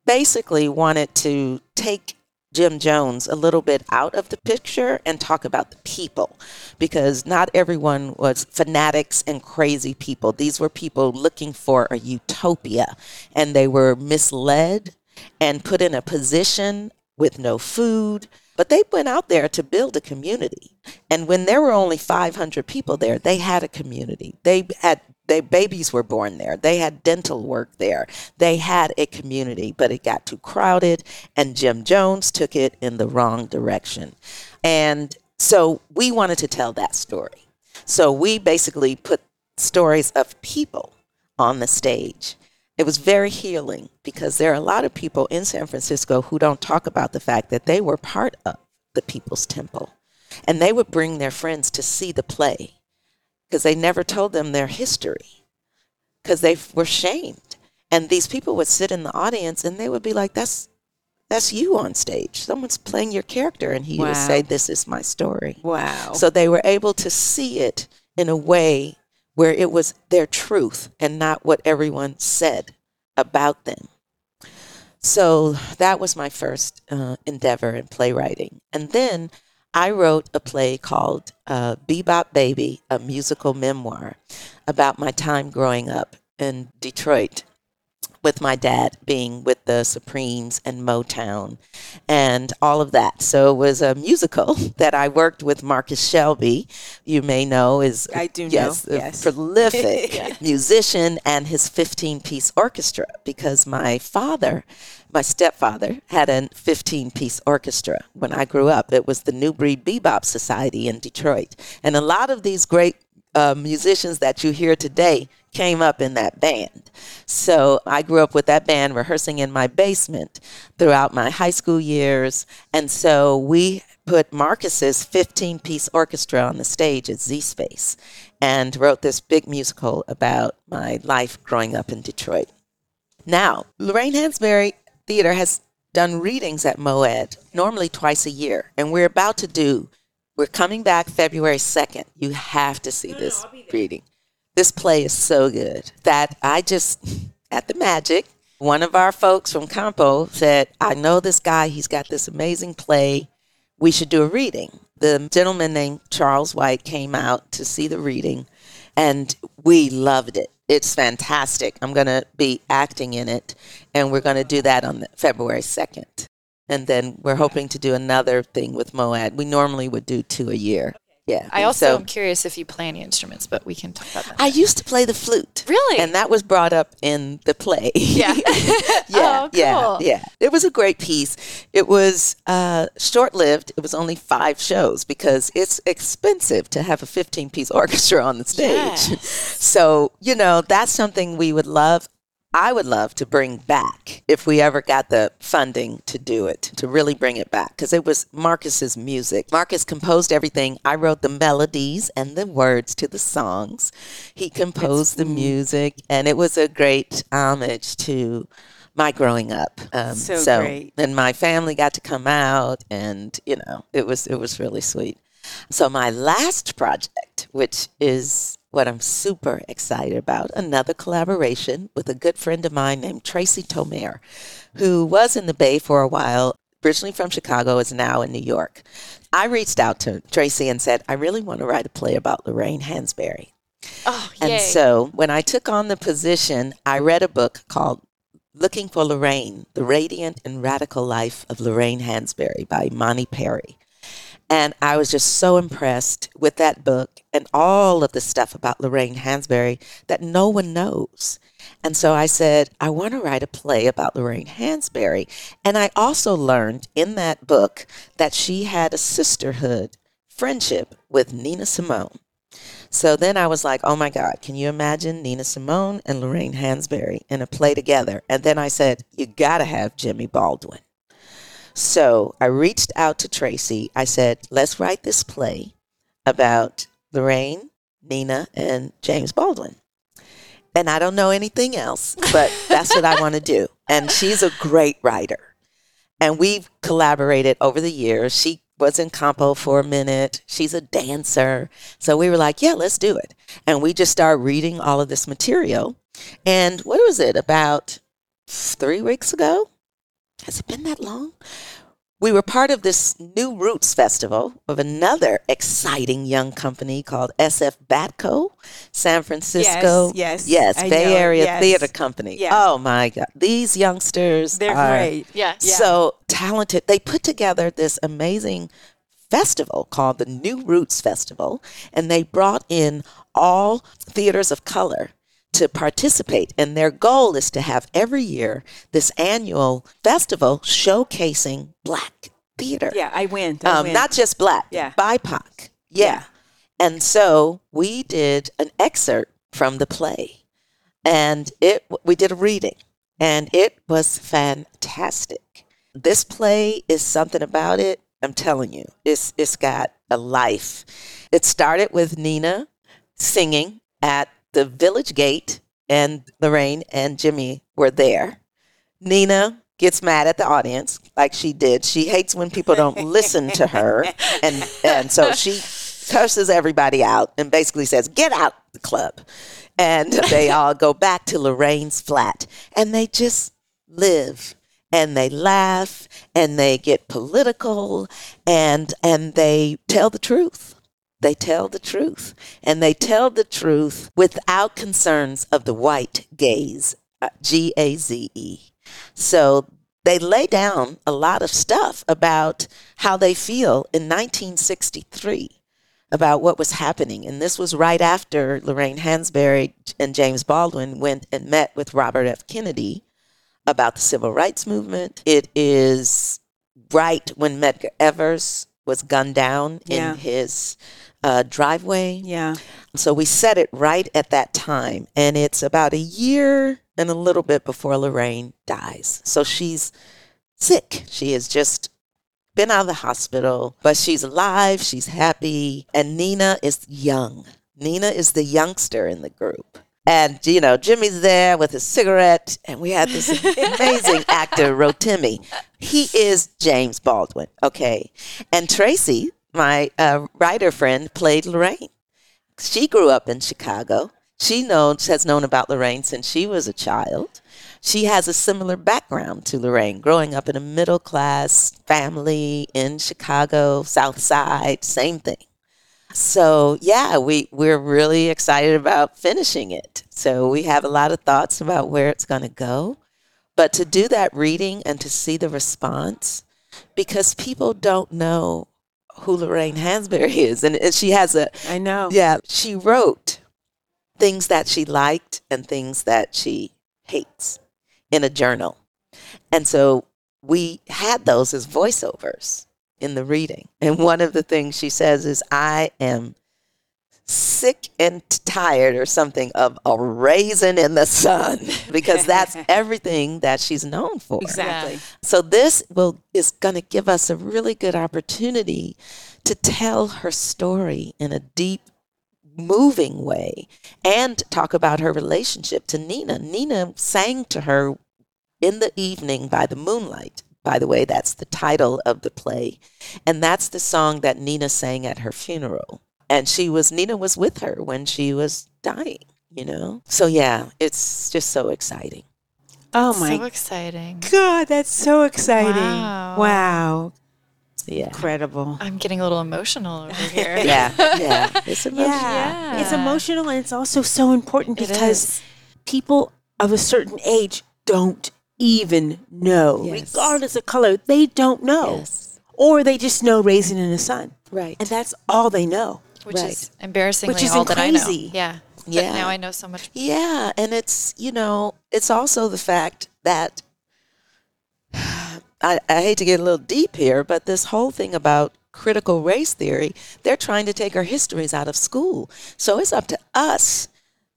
basically wanted to take Jim Jones a little bit out of the picture and talk about the people because not everyone was fanatics and crazy people. These were people looking for a utopia and they were misled and put in a position with no food. But they went out there to build a community. And when there were only 500 people there, they had a community. They had their babies were born there. They had dental work there. They had a community, but it got too crowded, and Jim Jones took it in the wrong direction. And so we wanted to tell that story. So we basically put stories of people on the stage. It was very healing because there are a lot of people in San Francisco who don't talk about the fact that they were part of the People's Temple. And they would bring their friends to see the play because they never told them their history because they f- were shamed. And these people would sit in the audience and they would be like, that's, that's you on stage. Someone's playing your character. And he would say, this is my story. Wow. So they were able to see it in a way where it was their truth and not what everyone said about them. So that was my first uh, endeavor in playwriting. And then I wrote a play called uh, Bebop Baby, a musical memoir about my time growing up in Detroit. With my dad being with the Supremes and Motown and all of that. So it was a musical that I worked with Marcus Shelby, you may know is I do know, yes, a yes. prolific musician and his 15 piece orchestra because my father my stepfather had a 15 piece orchestra when I grew up. It was the New Breed Bebop Society in Detroit. And a lot of these great uh, musicians that you hear today came up in that band. So I grew up with that band rehearsing in my basement throughout my high school years. And so we put Marcus's 15 piece orchestra on the stage at Z Space and wrote this big musical about my life growing up in Detroit. Now, Lorraine Hansberry Theater has done readings at MoAD normally twice a year, and we're about to do. We're coming back February 2nd. You have to see this reading. This play is so good that I just, at the Magic, one of our folks from Campo said, I know this guy, he's got this amazing play. We should do a reading. The gentleman named Charles White came out to see the reading, and we loved it. It's fantastic. I'm going to be acting in it, and we're going to do that on February 2nd. And then we're hoping to do another thing with MoAD. We normally would do two a year. Yeah. I also so- am curious if you play any instruments, but we can talk about that. I used to play the flute. Really? And that was brought up in the play. Yeah. yeah, Oh, yeah, cool. yeah. It was a great piece. It was uh, short lived. It was only five shows because it's expensive to have a 15 piece orchestra on the stage. Yes. So, you know, that's something we would love. I would love to bring back if we ever got the funding to do it, to really bring it back, because it was Marcus's music. Marcus composed everything. I wrote the melodies and the words to the songs. He composed the music, and it was a great homage to my growing up. Um, So great. and my family got to come out, and you know, it was it was really sweet. So my last project, which is what I'm super excited about, another collaboration with a good friend of mine named Tracy Tomer, who was in the Bay for a while, originally from Chicago, is now in New York. I reached out to Tracy and said, I really want to write a play about Lorraine Hansberry. oh, yeah. And so when I took on the position, I read a book called Looking for Lorraine The Radiant and Radical Life of Lorraine Hansberry by Imani Perry. And I was just so impressed with that book and all of the stuff about Lorraine Hansberry that no one knows. And so I said, I want to write a play about Lorraine Hansberry. And I also learned in that book that she had a sisterhood friendship with Nina Simone. So then I was like, oh my God, can you imagine Nina Simone and Lorraine Hansberry in a play together? And then I said, you got to have Jimmy Baldwin. So I reached out to Tracy. I said, let's write this play about Lorraine, Nina, and James Baldwin. And I don't know anything else, but that's what I want to do. And she's a great writer. And we've collaborated over the years. She was in Campo for a minute. She's a dancer. So we were like, yeah, let's do it. And we just started reading all of this material. And what was it, about three weeks ago? Has it been that long? We were part of this New Roots Festival of another exciting young company called SF BATCO, San Francisco. yes, Yes, I Bay know, Area yes. Theater Company. Yeah. Oh my God. These youngsters They're great. yes. Yeah. so talented. They put together this amazing festival called the New Roots Festival, and they brought in all theaters of color to participate. And their goal is to have every year this annual festival showcasing Black theater. Yeah, I went. I Um, went. not just Black, Yeah. BIPOC. Yeah. Yeah. And so we did an excerpt from the play, and it we did a reading, and it was fantastic. This play is something about it. I'm telling you, it's it's got a life. It started with Nina singing at the village gate, and Lorraine and Jimmy were there. Nina gets mad at the audience, like she did. She hates when people don't listen to her, and and so she curses everybody out and basically says, "Get out the club." And they all go back to Lorraine's flat, and they just live and they laugh and they get political and and they tell the truth they tell the truth and they tell the truth without concerns of the white gaze uh, G A Z E. So they lay down a lot of stuff about how they feel in 1963 about what was happening. And this was right after Lorraine Hansberry and James Baldwin went and met with Robert F. Kennedy about the civil rights movement. It is right when Medgar Evers was gunned down Yeah. in his uh, driveway. Yeah. So we set it right at that time. And it's about a year and a little bit before Lorraine dies. So she's sick. She has just been out of the hospital, but she's alive. She's happy. And Nina is young. Nina is the youngster in the group. And, you know, Jimmy's there with his cigarette. And we had this amazing actor, Rotimi. He is James Baldwin. Okay. And Tracy, my uh, writer friend, played Lorraine she grew up in Chicago. She knows has known about Lorraine since she was a child. She has a similar background to Lorraine, growing up in a middle class family in Chicago, South Side, same thing. So yeah, we we're really excited about finishing it. So we have a lot of thoughts about where it's going to go. But to do that reading and to see the response, because people don't know who Lorraine Hansberry is, and she has a I know. yeah, she wrote things that she liked and things that she hates in a journal. And so we had those as voiceovers in the reading. And one of the things she says is, I am sick and tired or something of a raisin in the sun because that's everything that she's known for. Exactly. So this will is going to give us a really good opportunity to tell her story in a deep moving way and talk about her relationship to Nina. Nina sang to her in the evening by the moonlight. By the way, that's the title of the play. And that's the song that Nina sang at her funeral. And she was Nina was with her when she was dying, you know? So yeah, it's just so exciting. Oh my so exciting. God, that's so exciting. Wow. Wow. Yeah. Incredible. I'm getting a little emotional over here. Yeah. Yeah. It's emotional. Yeah. It's emotional and it's also so important because people of a certain age don't even know. Yes. Regardless of color, they don't know. Yes. Or they just know raising in the sun. Right. And that's all they know. Which Right. is embarrassingly Which is all that I know. crazy. Yeah. But Yeah. now I know so much. Yeah, and it's you know it's also the fact that I, I hate to get a little deep here, but this whole thing about critical race theory, they're trying to take our histories out of school. So it's up to us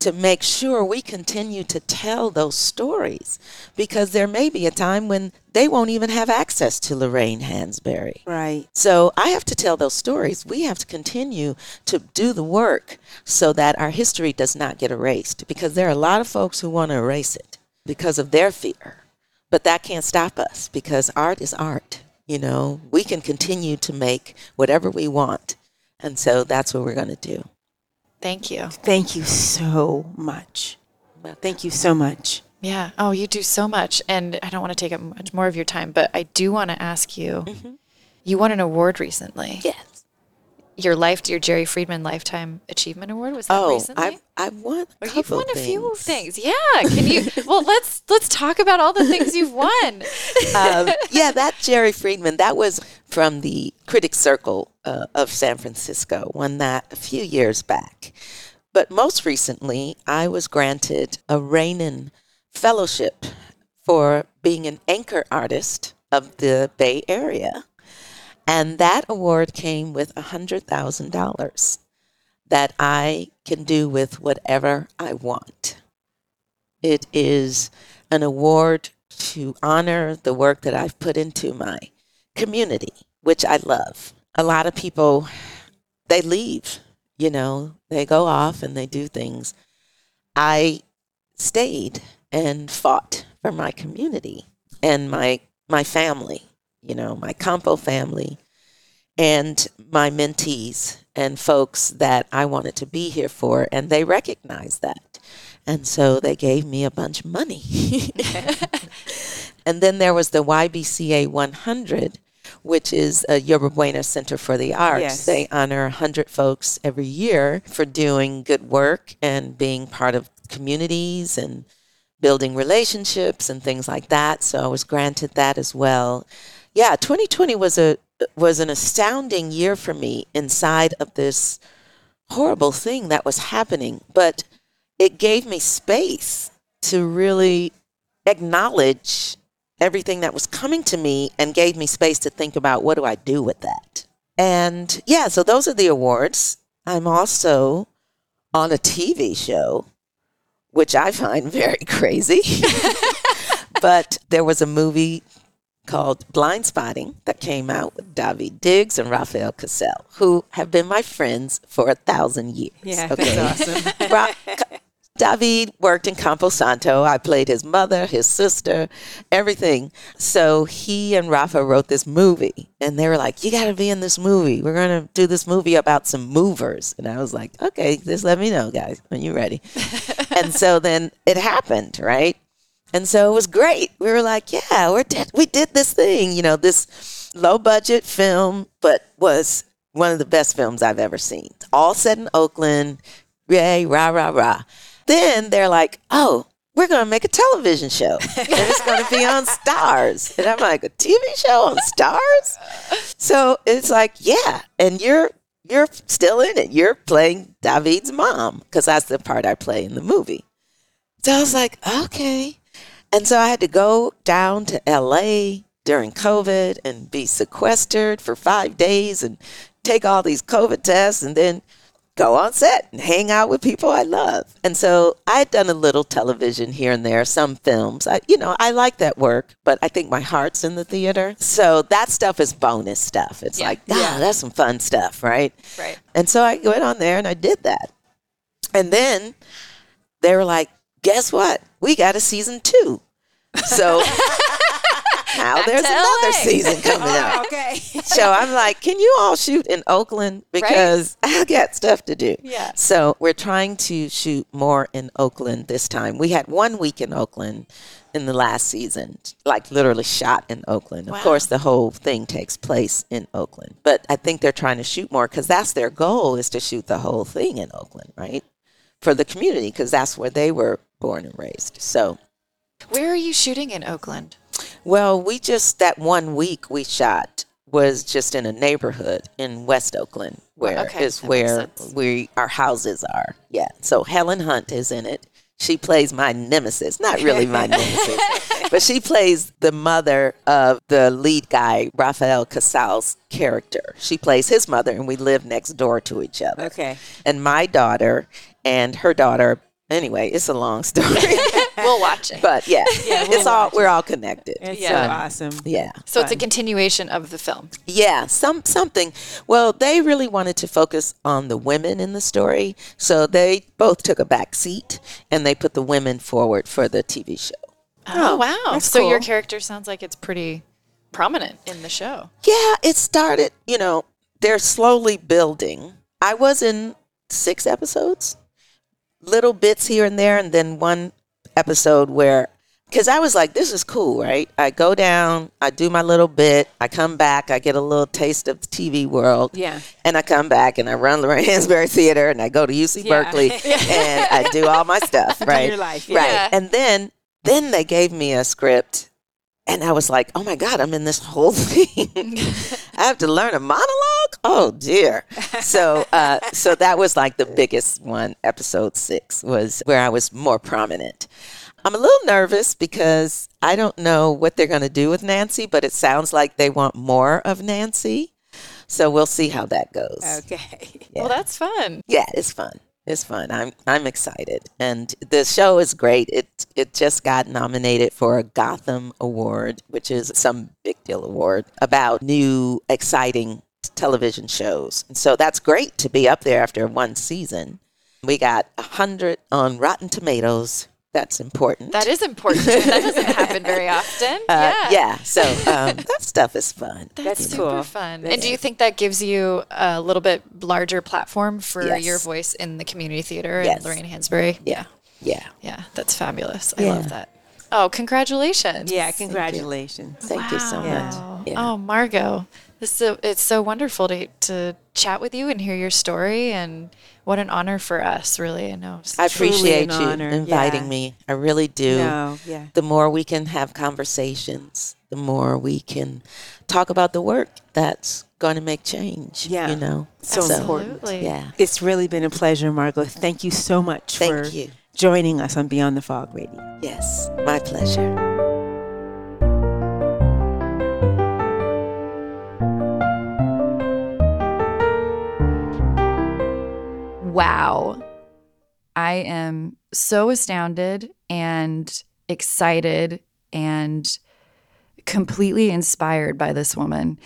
to make sure we continue to tell those stories because there may be a time when they won't even have access to Lorraine Hansberry. Right. So I have to tell those stories. We have to continue to do the work so that our history does not get erased because there are a lot of folks who want to erase it because of their fear. But that can't stop us because art is art. You know, we can continue to make whatever we want. And so that's what we're going to do. Thank you. Thank you so much. Thank you so much. Yeah. Oh, you do so much. And I don't want to take up much more of your time, but I do want to ask you mm-hmm. you won an award recently. Yes. Your life, your Jerry Friedman Lifetime Achievement Award was that Oh, recently? I've, I've won a couple you've won a few things. Yeah. Can you? well, let's let's talk about all the things you've won. um, yeah, that Jerry Friedman, that was from the Critics Circle uh, of San Francisco, won that a few years back. But most recently, I was granted a Rainin Fellowship for being an anchor artist of the Bay Area. And that award came with $100,000 that I can do with whatever I want. It is an award to honor the work that I've put into my community, which I love. A lot of people, they leave, you know, they go off and they do things. I stayed and fought for my community and my my family, you know, my Campo family and my mentees and folks that I wanted to be here for and they recognized that. And so they gave me a bunch of money. and then there was the YBCA 100, which is a Yerba Buena Center for the Arts. Yes. They honor 100 folks every year for doing good work and being part of communities and building relationships and things like that. So I was granted that as well. Yeah, 2020 was a was an astounding year for me inside of this horrible thing that was happening, but it gave me space to really acknowledge everything that was coming to me and gave me space to think about what do I do with that. And yeah, so those are the awards. I'm also on a TV show, which I find very crazy. but there was a movie called Blindspotting that came out with Daveed Diggs and Rafael Casal, who have been my friends for a thousand years. Yeah, that's awesome. Ra- David worked in Campo Santo. I played his mother, his sister, everything. So he and Rafa wrote this movie, and they were like, "You got to be in this movie. We're gonna do this movie about some movers." And I was like, "Okay, just let me know, guys, when you're ready." and so then it happened, right? And so it was great. We were like, "Yeah, we're we did this thing, you know, this low budget film, but was one of the best films I've ever seen. All set in Oakland. Yay, rah rah rah." Then they're like, oh, we're going to make a television show and it's going to be on Starz. And I'm like, a TV show on Starz? So it's like, yeah. And you're you're still in it. You're playing Daveed's mom because that's the part I play in the movie. So I was like, okay. And so I had to go down to LA during COVID and be sequestered for five days and take all these COVID tests and then go on set and hang out with people I love. And so I had done a little television here and there, some films. I, you know, I like that work, but I think my heart's in the theater. So that stuff is bonus stuff. It's Yeah. like, ah, that's some fun stuff, right? Right. And so I went on there and I did that. And then they were like, guess what? We got a season two. So now there's another season coming up. okay. So I'm like, can you all shoot in Oakland? Because I got stuff to do. Yeah. So we're trying to shoot more in Oakland this time. We had one week in Oakland in the last season, like literally shot in Oakland. Of course, the whole thing takes place in Oakland. But I think they're trying to shoot more because that's their goal is to shoot the whole thing in Oakland, right? For the community, because that's where they were born and raised. So Where are you shooting in Oakland? well, we just that one week we shot was just in a neighborhood in West Oakland, where is okay, makes where we our houses are. Yeah. So Helen Hunt is in it. She plays my nemesis. Not really my nemesis, but she plays the mother of the lead guy, Rafael Casal's character. She plays his mother, and we live next door to each other. Okay. And my daughter and her daughter. Anyway, it's a long story, We'll watch it. but yeah, we'll it's all we're all connected. It's Yeah. so awesome. Yeah. so it's a continuation of the film. Yeah, some something. Well, they really wanted to focus on the women in the story, so they both took a back seat and they put the women forward for the TV show. Oh, oh, wow. that's So your character sounds like it's pretty prominent in the show. Yeah, it started. You know, they're slowly building. I was in six episodes, little bits here and there, and then one episode where. Because I was like, this is cool, right? I go down, I do my little bit, I come back, I get a little taste of the TV world. Yeah. And I come back and I run Lorraine Hansberry Theater and I go to UC Yeah. Berkeley and I do all my stuff, right? life, yeah. Right. And then then they gave me a script and I was like, oh my God, I'm in this whole thing. I have to learn a monologue? Oh dear. So uh, so that was like the biggest one, episode six, was where I was more prominent. I'm a little nervous because I don't know what they're going to do with Nancy, but it sounds like they want more of Nancy. So we'll see how that goes. Okay. Yeah. Well, that's fun. Yeah, it's fun. It's fun. I'm I'm excited, and the show is great. It it just got nominated for a Gotham Award, which is some big deal award about new exciting television shows. And so that's great to be up there after one season. We got a hundred on Rotten Tomatoes. That's important. That is important. that doesn't happen very often. uh, yeah. yeah. So um, that stuff is fun. That's, That's super cool. fun. And do you think that gives you a little bit larger platform for Yes. your voice in the community theater Yes. and Lorraine Hansberry? Yeah. Yeah. Yeah, that's fabulous. I Yeah. love that. Oh, congratulations. Yeah, congratulations. Thank you so Wow. much. Yeah. Oh, Margot, This so it's so wonderful to to chat with you and hear your story, and what an honor for us, really. I know. I appreciate you honor, inviting yeah. me. I really do. No, yeah. The more we can have conversations, the more we can talk about the work that's going to make change. Yeah. You know? So important. Absolutely. Yeah. It's really been a pleasure, Margot. Thank you so much Thank for you. joining us on Beyond the Fog Radio. Yes. My pleasure. Wow. I am so astounded and excited and completely inspired by this woman.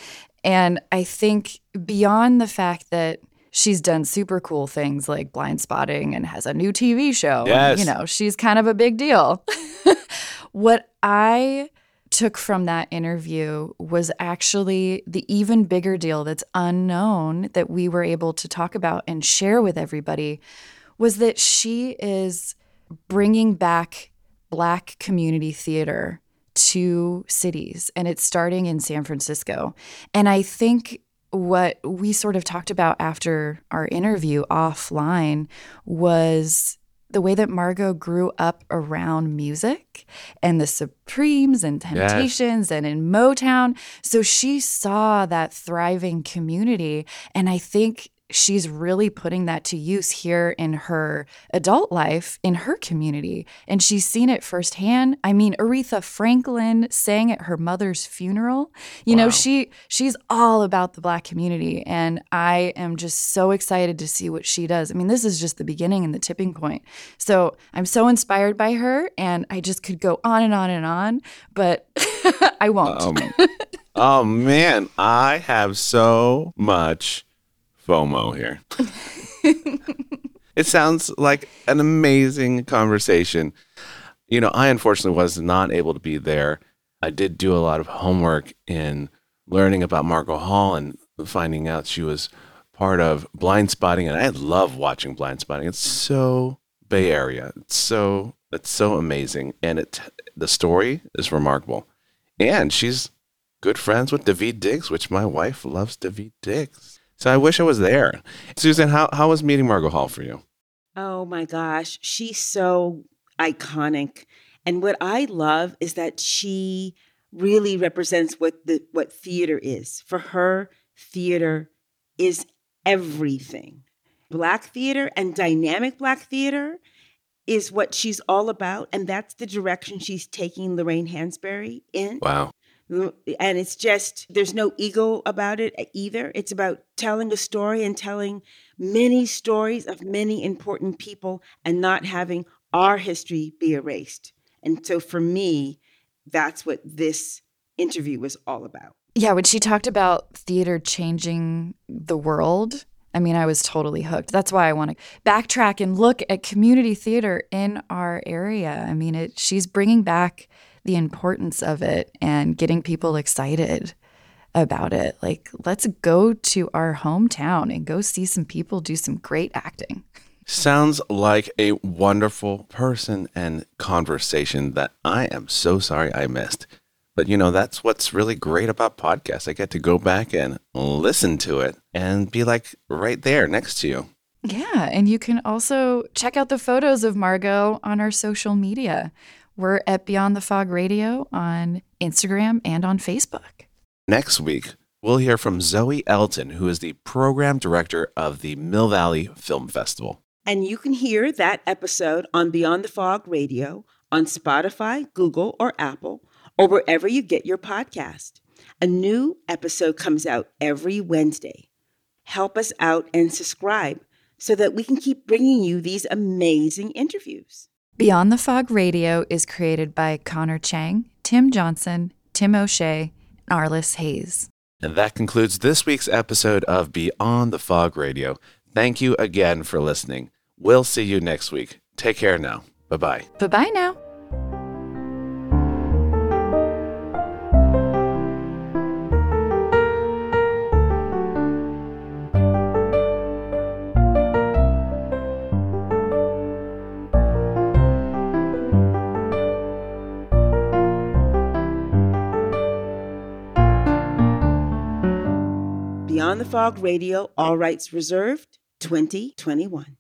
And I think beyond the fact that she's done super cool things like Blindspotting and has a new TV show, and, you know, she's kind of a big deal. what I took from that interview was actually the even bigger deal that's unknown that we were able to talk about and share with everybody was that she is bringing back black community theater to cities and it's starting in San Francisco. And I think what we sort of talked about after our interview offline was the way that Margot grew up around music and the Supremes and Yes. Temptations and in Motown. So she saw that thriving community. And I think she's really putting that to use here in her adult life in her community. And she's seen it firsthand. I mean aretha franklin sang at her mother's funeral. You know she she's all about the black community. And i am just so excited to see what she does. I mean this is just the beginning and the tipping point. So i'm so inspired by her and i just could go on and on and on but i won't. Um, oh man, I have so much FOMO here. it sounds like an amazing conversation. You know, I unfortunately was not able to be there. I did do a lot of homework in learning about Margot Hall and finding out she was part of Blindspotting, and I love watching Blindspotting. It's so Bay Area. It's so it's so amazing, and it the story is remarkable. And she's good friends with Daveed Diggs, which my wife loves Daveed Diggs. So I wish I was there. Susan, how, how was meeting Margot Hall for you? Oh my gosh, she's so iconic. And what I love is that she really represents what the what theater is. For her, theater is everything. Black theater and dynamic black theater is what she's all about and that's the direction she's taking Lorraine Hansberry in. Wow. And it's just, there's no ego about it either. It's about telling a story and telling many stories of many important people and not having our history be erased. And so for me, that's what this interview was all about. Yeah, when she talked about theater changing the world, I mean, I was totally hooked. That's why I want to backtrack and look at community theater in our area. I mean, it she's bringing back the importance of it and getting people excited about it. Like, let's go to our hometown and go see some people do some great acting. Sounds like a wonderful person and conversation that I am so sorry I missed. But you know, that's what's really great about podcasts. I get to go back and listen to it and be like right there next to you. Yeah, and you can also check out the photos of Margot on our social media. We're at Beyond the Fog Radio on Instagram and on Facebook. Next week, we'll hear from Zoe Elton, who is the program director of the Mill Valley Film Festival. And you can hear that episode on Beyond the Fog Radio on Spotify, Google, or Apple, or wherever you get your podcast. A new episode comes out every Wednesday. Help us out and subscribe so that we can keep bringing you these amazing interviews. Beyond the Fog Radio is created by Connor Chang, Tim Johnson, Tim O'Shea, and Arliss Hayes. And that concludes this week's episode of Beyond the Fog Radio. Thank you again for listening. We'll see you next week. Take care now. Bye bye. Bye bye now. Beyond the Fog Radio, all rights reserved, 2021.